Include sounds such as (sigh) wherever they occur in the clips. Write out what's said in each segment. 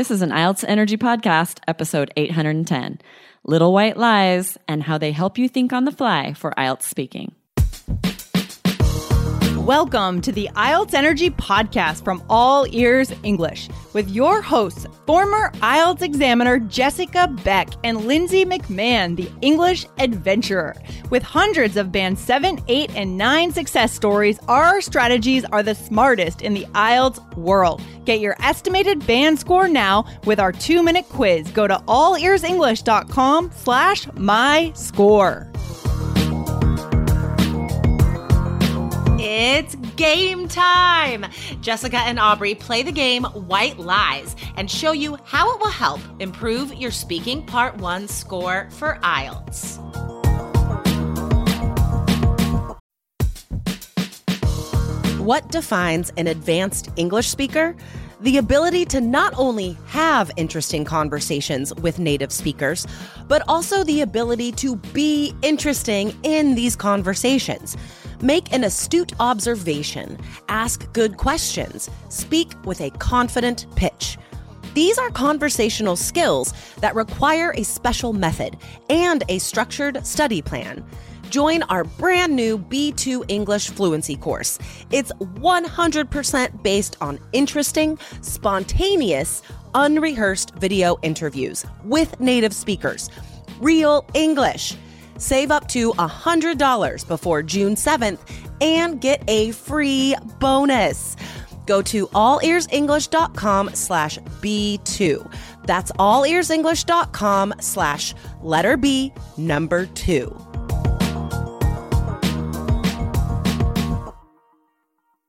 This is an IELTS Energy Podcast, episode 810 Little White Lies and How They Help You Think on the Fly for IELTS Speaking. Welcome to the IELTS Energy Podcast from All Ears English with your hosts, former IELTS examiner Jessica Beck and Lindsay McMahon, the English adventurer. With hundreds of Band 7, 8, and 9 success stories, our strategies are the smartest in the IELTS world. Get your estimated band score now with our two-minute quiz. Go to allearsenglish.com slash my score. It's game time! Jessica and Aubrey play the game White Lies and show you how it will help improve your speaking part one score for IELTS. What defines an advanced English speaker? The ability to not only have interesting conversations with native speakers, but also the ability to be interesting in these conversations. Make an astute observation, ask good questions, speak with a confident pitch. These are conversational skills that require a special method and a structured study plan. Join our brand new B2 English Fluency course. It's 100% based on interesting, spontaneous, unrehearsed video interviews with native speakers. Real English. Save up to $100 before June 7th and get a free bonus. Go to allearsenglish.com slash B2. That's allearsenglish.com slash letter B number two.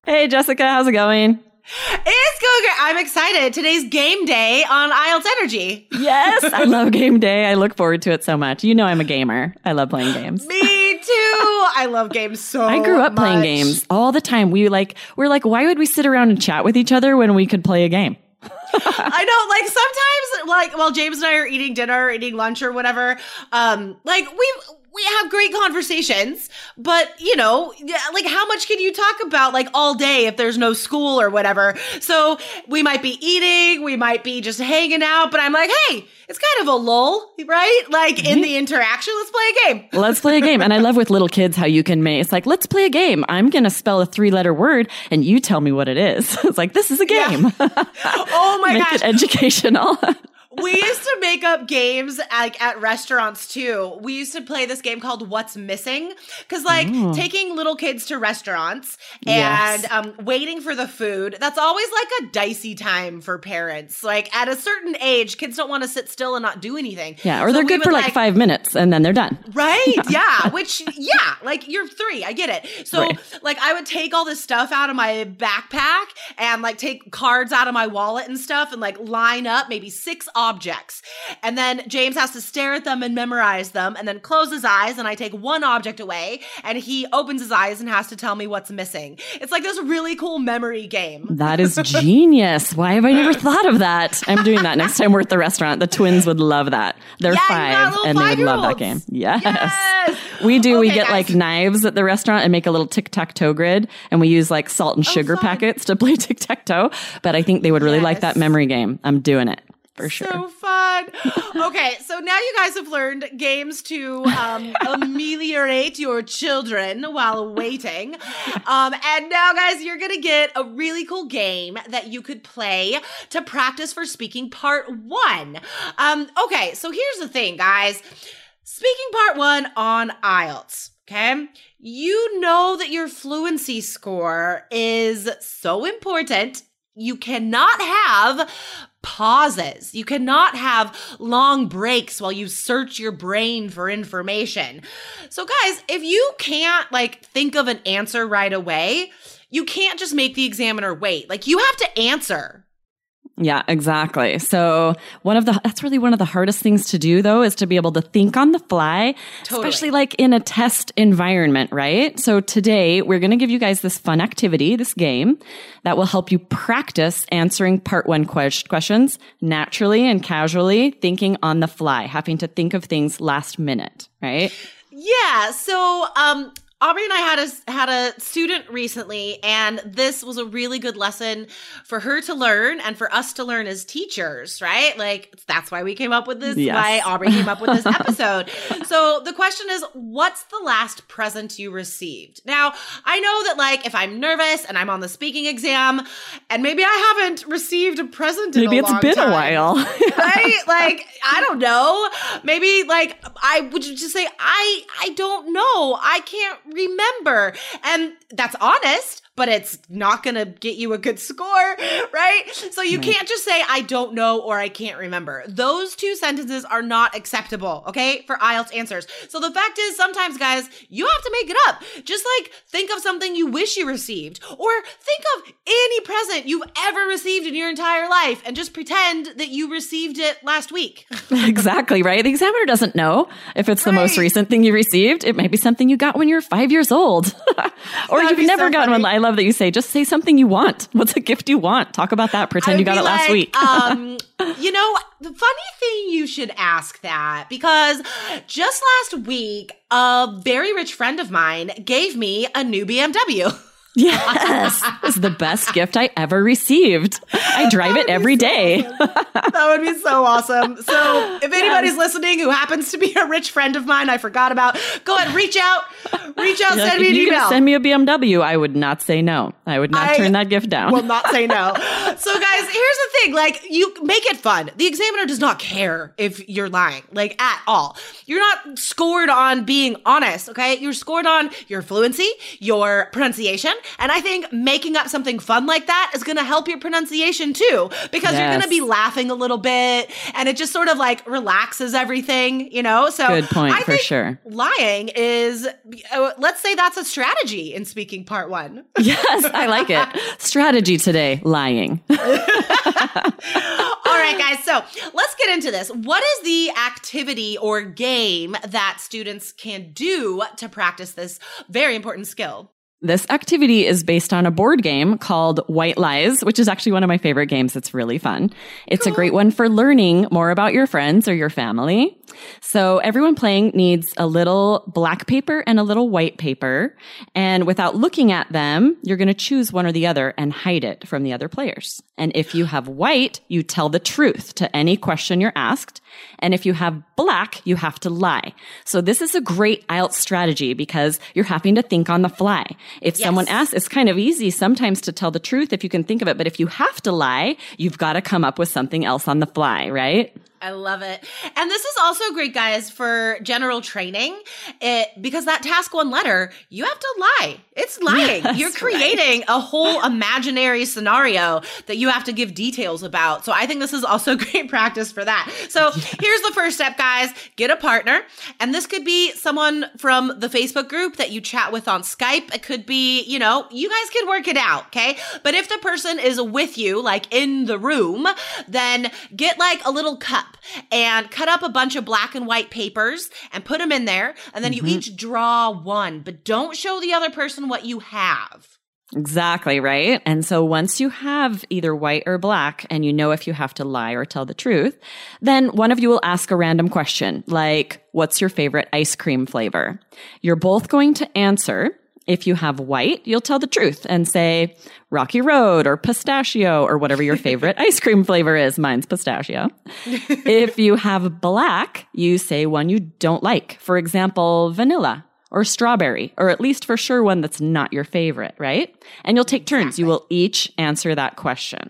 Hey, Jessica, how's it going? It's going great. I'm excited. Today's game day on IELTS Energy. Yes, I (laughs) love game day. I look forward to it so much. You know, I'm a gamer. I love playing games. Me too. I love games so much. I grew up playing games all the time. We like, we're like, why would we sit around and chat with each other when we could play a game? (laughs) I know, like sometimes, like while James and I are eating dinner, or eating lunch, or whatever, um, like we we have great conversations, but you know, like how much can you talk about like all day if there's no school or whatever? So we might be eating, we might be just hanging out, but I'm like, hey, it's kind of a lull, right? Like in mm-hmm. the interaction, let's play a game. Let's play a game. And I love with little kids how you can make it's like, let's play a game. I'm going to spell a three letter word and you tell me what it is. (laughs) It's like, this is a game. (laughs) Oh my make gosh. it educational. (laughs) we used to make up games like at restaurants too. We used to play this game called What's Missing because like taking little kids to restaurants and Yes. um, waiting for the food. That's always like a dicey time for parents. Like at a certain age, kids don't want to sit still and not do anything. yeah. Or So they're good for like, five minutes and then they're done. Right. (laughs) Yeah. Which, yeah, like you're three. I get it. So, Right. like, I would take all this stuff out of my backpack and like take cards out of my wallet and stuff and like line up maybe six objects. And then James has to stare at them and memorize them and then close his eyes. And I take one object away and he opens his eyes and has to tell me what's missing. It's like this really cool memory game. That is (laughs) genius. Why have I never thought of that? I'm doing that next time we're at the restaurant. The twins would love that. They're Yeah, five and they would love that game. Yes. Yes. We do. we get guys. like knives at the restaurant and make a little tic tac toe grid and we use like salt and oh, sugar Oh, packets to play (laughs) tic tac toe. But I think they would really like that memory game. I'm doing it for sure. So fun. (laughs) Okay, so now you guys have learned games to um, (laughs) ameliorate your children while waiting. Um, and now, guys, you're going to get a really cool game that you could play to practice for speaking part one. Um, okay, so here's the thing, guys. Speaking part one on IELTS. Okay. You know that your fluency score is so important. You cannot have pauses. You cannot have long breaks while you search your brain for information. So guys, if you can't like think of an answer right away, you can't just make the examiner wait. Like you have to answer. Yeah, exactly. So one of the that's really one of the hardest things to do though is to be able to think on the fly, Totally. especially like in a test environment, right? So today we're going to give you guys this fun activity, this game that will help you practice answering part 1 ques- questions naturally and casually, thinking on the fly, having to think of things last minute, right? Yeah. So, um, Aubrey and I had a had a student recently, and this was a really good lesson for her to learn and for us to learn as teachers, right? Like that's why we came up with this. Yes. Why Aubrey came up with this (laughs) episode. so the question is, what's the last present you received? Now I know that like if I'm nervous and I'm on the speaking exam, and maybe I haven't received a present. Maybe it's been time, a while, (laughs) right? Like I don't know. Maybe like I would just say I I don't know. I can't remember. And that's honest, but it's not going to get you a good score, right? So you hmm. can't just say, I don't know or I can't remember. Those two sentences are not acceptable, okay, for IELTS answers. So the fact is, sometimes, guys, you have to make it up. Just like think of something you wish you received, or think of any present you've ever received in your entire life and just pretend that you received it last week. (laughs) exactly, right? The examiner doesn't know if it's the most recent thing you received. It might be something you got when you were five years old. (laughs) or That'd you've never so gotten one. I love that you say, just say something you want. (laughs) What's a gift you want? Talk about that. Pretend you got it last week. um, (laughs) you know, the funny thing you should ask that because just last week, a very rich friend of mine gave me a new BMW. (laughs) yes. It's the best gift I ever received. I drive it every day. that would be so awesome. So, if anybody's listening who happens to be a rich friend of mine I forgot about, go ahead, reach out, reach out, send me an you email. send me a BMW, I would not say no. I would not I turn that gift down. will not say no. (laughs) So, guys, here's the thing: like, you make it fun. The examiner does not care if you're lying, like at all. You're not scored on being honest. Okay, you're scored on your fluency, your pronunciation, and I think making up something fun like that is going to help your pronunciation too, because you're going to be laughing a little bit, and it just sort of like relaxes everything, you know. So, Good point, I for think sure. Lying is, uh, let's say, that's a strategy in speaking part one. (laughs) yes, I like it. Strategy today lying. (laughs) All right, guys. So let's get into this. What is the activity or game that students can do to practice this very important skill? This activity is based on a board game called White Lies, which is actually one of my favorite games. It's really fun. It's a great one for learning more about your friends or your family. So everyone playing needs a little black paper and a little white paper. And without looking at them, you're going to choose one or the other and hide it from the other players. And if you have white, you tell the truth to any question you're asked. And if you have black, you have to lie. So this is a great IELTS strategy because you're having to think on the fly. If someone asks, it's kind of easy sometimes to tell the truth if you can think of it. But if you have to lie, you've got to come up with something else on the fly, right? I love it. And this is also great, guys, for general training. It because that task one letter, you have to lie. It's lying. Yes, You're creating a whole imaginary scenario that you have to give details about. So I think this is also (laughs) great practice for that. So here's the first step, guys. Get a partner. And this could be someone from the Facebook group that you chat with on Skype. It could be, you know, you guys can work it out, okay? But if the person is with you, like in the room, then get like a little cup and cut up a bunch of black and white papers and put them in there. And then you mm-hmm. each draw one, but don't show the other person what you have. Exactly, right? And so once you have either white or black and you know if you have to lie or tell the truth, then one of you will ask a random question like, what's your favorite ice cream flavor? You're both going to answer. If you have white, you'll tell the truth and say Rocky Road or pistachio or whatever your favorite (laughs) ice cream flavor is. Mine's pistachio. (laughs) if you have black, you say one you don't like. For example, vanilla or strawberry, or at least for sure one that's not your favorite, right? And you'll take turns. You will each answer that question.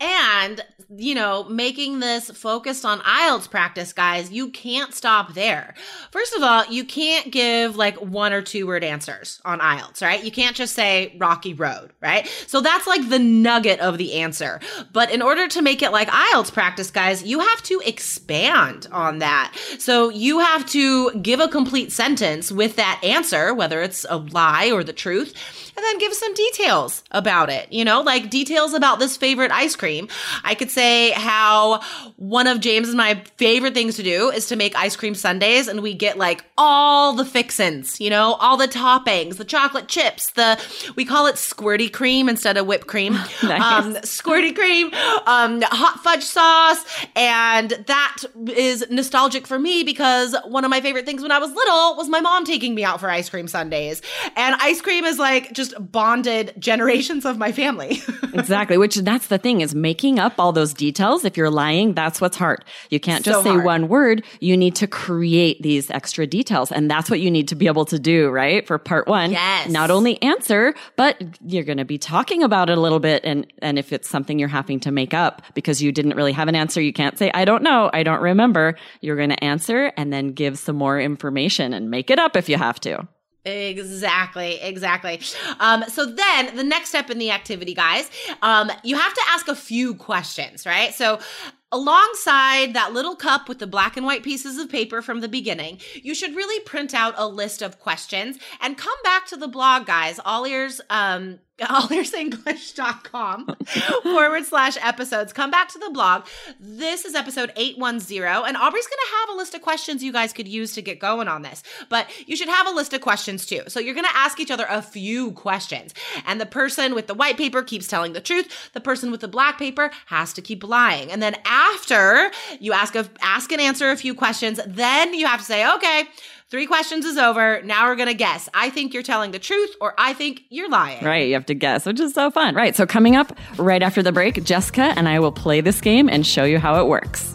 And, you know, making this focused on IELTS practice, guys, you can't stop there. First of all, you can't give like one or two word answers on IELTS, right? You can't just say Rocky Road, right? So that's like the nugget of the answer. But in order to make it like IELTS practice, guys, you have to expand on that. So you have to give a complete sentence with that answer, whether it's a lie or the truth. And then give some details about it, you know, like details about this favorite ice cream. I could say how one of James and my favorite things to do is to make ice cream sundaes and we get like all the fixins, you know, all the toppings, the chocolate chips, the we call it squirty cream instead of whipped cream. (laughs) Nice. Um squirty cream, um hot fudge sauce, and that is nostalgic for me because one of my favorite things when I was little was my mom taking me out for ice cream sundaes. And ice cream is like just bonded generations of my family. (laughs) exactly. Which that's the thing is making up all those details. If you're lying, that's what's hard. You can't just So say hard. one word. You need to create these extra details. And that's what you need to be able to do, right? For part one. Yes. Not only answer, but you're going to be talking about it a little bit. And, and if it's something you're having to make up because you didn't really have an answer, you can't say, I don't know. I don't remember. You're going to answer and then give some more information and make it up if you have to. Exactly, exactly. Um, so then the next step in the activity, guys, um, you have to ask a few questions, right? So alongside that little cup with the black and white pieces of paper from the beginning, you should really print out a list of questions and come back to the blog, guys. All ears, um, allearsenglish.com forward slash episodes. Come back to the blog. This is episode 810, and Aubrey's going to have a list of questions you guys could use to get going on this. But you should have a list of questions too. So you're going to ask each other a few questions. And the person with the white paper keeps telling the truth. The person with the black paper has to keep lying. And then after you ask a, ask and answer a few questions, then you have to say, okay, three questions is over. Now we're going to guess. I think you're telling the truth or I think you're lying. Right. You have to guess, which is so fun. Right. So coming up right after the break, Jessica and I will play this game and show you how it works.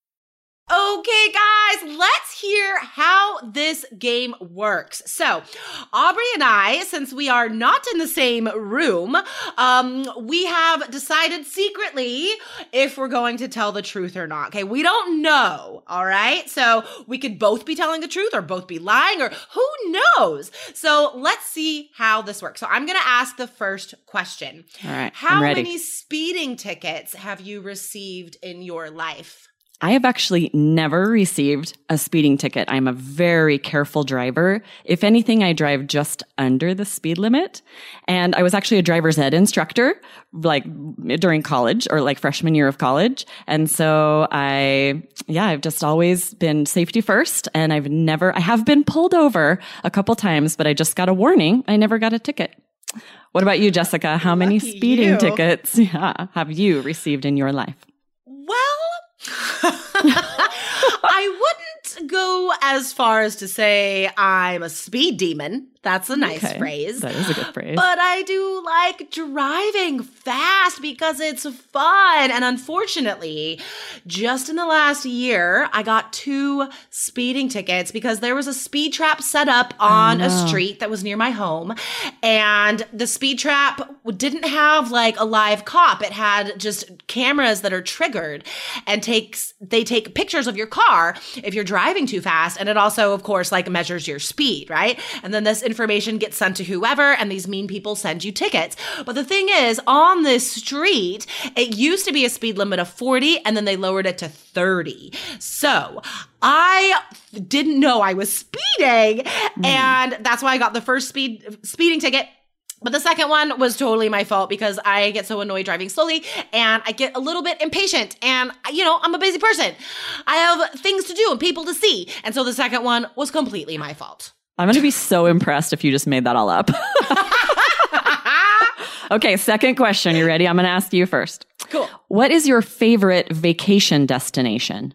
Okay, guys, let's hear how this game works. So, Aubrey and I, since we are not in the same room, um, we have decided secretly if we're going to tell the truth or not. Okay, we don't know. All right, so we could both be telling the truth or both be lying, or who knows? So, let's see how this works. So, I'm going to ask the first question. All right, How many speeding tickets have you received in your life? I have actually never received a speeding ticket. I'm a very careful driver. If anything, I drive just under the speed limit. And I was actually a driver's ed instructor, like during college or like freshman year of college. And so I, yeah, I've just always been safety first. And I've never, I have been pulled over a couple times, but I just got a warning. I never got a ticket. What about you, Jessica? How many speeding you. tickets (laughs) yeah, have you received in your life? (laughs) I wouldn't go as far as to say I'm a speed demon. That's a nice Okay, phrase. That is a good phrase. But I do like driving fast because it's fun. And unfortunately, just in the last year, I got two speeding tickets because there was a speed trap set up oh, on a no. street that was near my home. And the speed trap didn't have like a live cop. It had just cameras that are triggered and takes, they take pictures of your car if you're driving too fast. And it also, of course, like measures your speed, right? And then this information gets sent to whoever, and these mean people send you tickets. But the thing is, on this street, it used to be a speed limit of 40, and then they lowered it to 30. So I didn't know I was speeding, hmm. and that's why I got the first speed speeding ticket. But the second one was totally my fault because I get so annoyed driving slowly and I get a little bit impatient and you know, I'm a busy person. I have things to do and people to see. And so the second one was completely my fault. I'm going to be so impressed if you just made that all up. (laughs) okay, second question. You ready? I'm going to ask you first. Cool. What is your favorite vacation destination?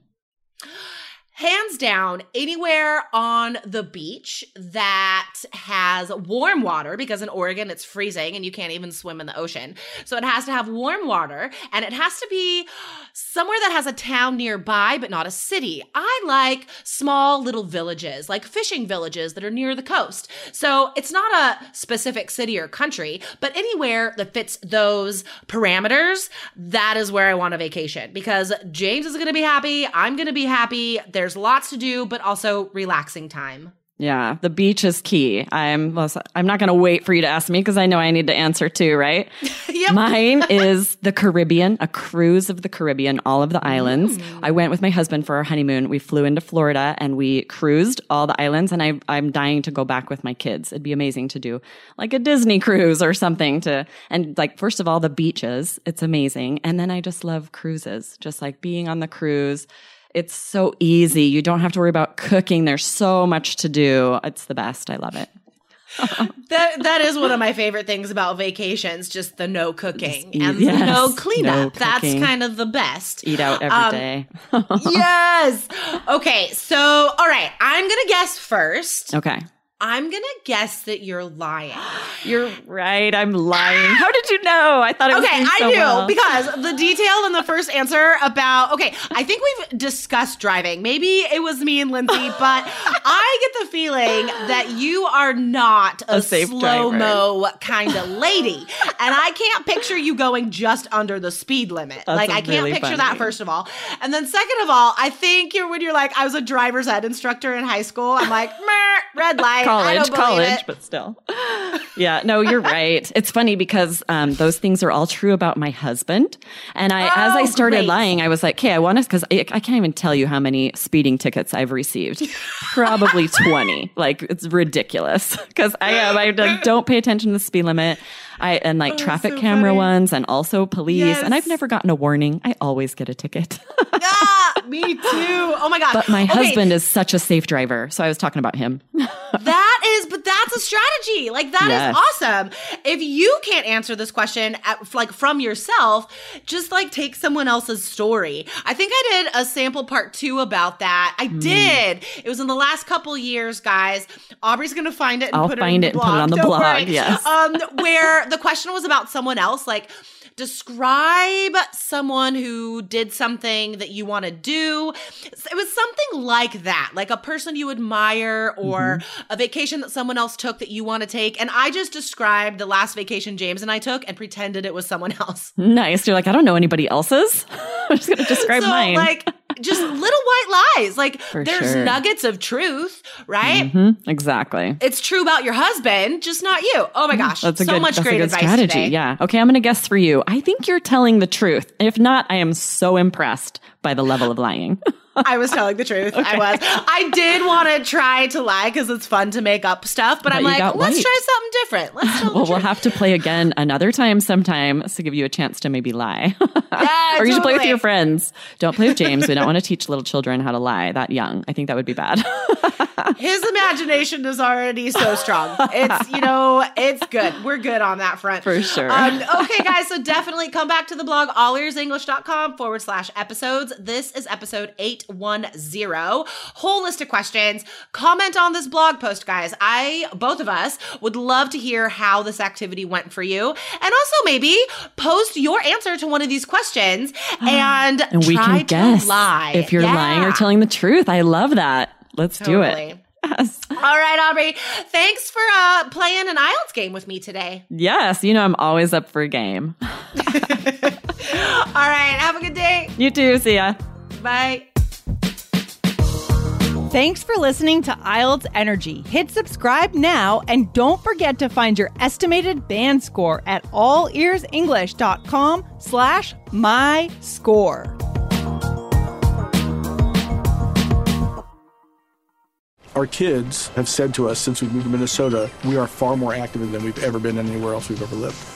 Hands down, anywhere on the beach that has warm water, because in Oregon it's freezing and you can't even swim in the ocean. So it has to have warm water and it has to be somewhere that has a town nearby, but not a city. I like small little villages, like fishing villages that are near the coast. So it's not a specific city or country, but anywhere that fits those parameters, that is where I want a vacation because James is going to be happy. I'm going to be happy. There's lots to do, but also relaxing time. Yeah, the beach is key. I'm I'm not going to wait for you to ask me because I know I need to answer too, right? (laughs) Yep. Mine (laughs) is the Caribbean, a cruise of the Caribbean, all of the islands. I went with my husband for our honeymoon. We flew into Florida and we cruised all the islands and I I'm dying to go back with my kids. It'd be amazing to do like a Disney cruise or something to and like first of all the beaches, it's amazing. And then I just love cruises, just like being on the cruise it's so easy. You don't have to worry about cooking. There's so much to do. It's the best. I love it. (laughs) that that is one of my favorite things about vacations, just the no cooking eat- and yes, the no no cleanup. That's kind of the best. Eat out every Um, day. (laughs) yes. Okay, so all right, I'm gonna guess first. okay. I'm gonna guess that you're lying. (gasps) You're right. I'm lying. How did you know? I thought it was Okay, doing I so knew well. because the detail in the first answer about okay, I think we've discussed driving. Maybe it was me and Lindsay, (laughs) but I get the feeling that you are not a, A safe slow mo kind of lady, and I can't picture you going just under the speed limit. That's like I can't really picture that first of all, and then second of all, I think you're when you're like I was a driver's ed instructor in high school. I'm like (laughs) red light, college, college, but still. Yeah, no, you're (laughs) right. It's funny because um, those things are all true about my husband. And I, as I Oh, started great. lying, I was like, okay, I want to, because I, I can't even tell you how many speeding tickets I've received. (laughs) Probably 20. Like, it's ridiculous (laughs) because I am, I don't pay attention to the speed limit. I, and like traffic Oh, so camera funny. ones and also police. And I've never gotten a warning. I always get a ticket. ah, me too. Oh my god! but my Okay, husband is such a safe driver. So I was talking about him. (laughs) That is, but that's a strategy. Like that is Yes. awesome. If you can't answer this question at, like from yourself, just like take someone else's story. I think I did a sample part two about that. I Hmm. did. It was in the last couple years, guys. Aubrey's gonna find it. And I'll put find it, it and put it on the (laughs) Don't blog, worry. yes. Um, where the question was about someone else, like. Describe someone who did something that you want to do. It was something like that, like a person you admire or mm-hmm. a vacation that someone else took that you want to take. And I just described the last vacation James and I took and pretended it was someone (laughs) else. nice. You're like, I don't know anybody else's. (laughs) I'm just going (laughs) to describe so, mine. like, just little white lies. Like, For there's sure. nuggets of truth, right? Mhm, exactly. It's true about your husband, just not you. Oh my gosh. Mm, That's a so good, much that's great advice strategy. today. Yeah. Okay. I'm going to guess for you. I think you're telling the truth. If not, I am so impressed by the level of lying. (laughs) I was telling the truth. I was. I did want to try to lie because it's fun to make up stuff, but, But I'm like, let's white. try something different. Let's tell (laughs) well, we'll truth. have to play again another time sometime to give you a chance to maybe lie. (laughs) Yeah, or you should play with your friends. Don't play with James. We don't want to teach little children how to lie that young. I think that would be bad. (laughs) His imagination is already so strong. It's, you know, it's good. We're good on that front. For sure. Um, okay, guys, so definitely come back to the blog, allearsenglish.com forward slash episodes. This is episode 810. Whole list of questions. Comment on this blog post, guys. I, both of us, would love to hear how this activity went for you. And also maybe post your answer to one of these questions (gasps) and, and we try can guess to lie. if you're lying or telling the truth. I love that. Let's do it. Yes. All right, Aubrey. Thanks for uh, playing an IELTS game with me today. Yes. You know, I'm always up for a game. (laughs) All right. Have a good day. You too. See ya. Bye. Thanks for listening to IELTS Energy. Hit subscribe now and don't forget to find your estimated band score at allearsenglish.com slash my score. Our kids have said to us since we moved to Minnesota, we are far more active than we've ever been anywhere else we've ever lived.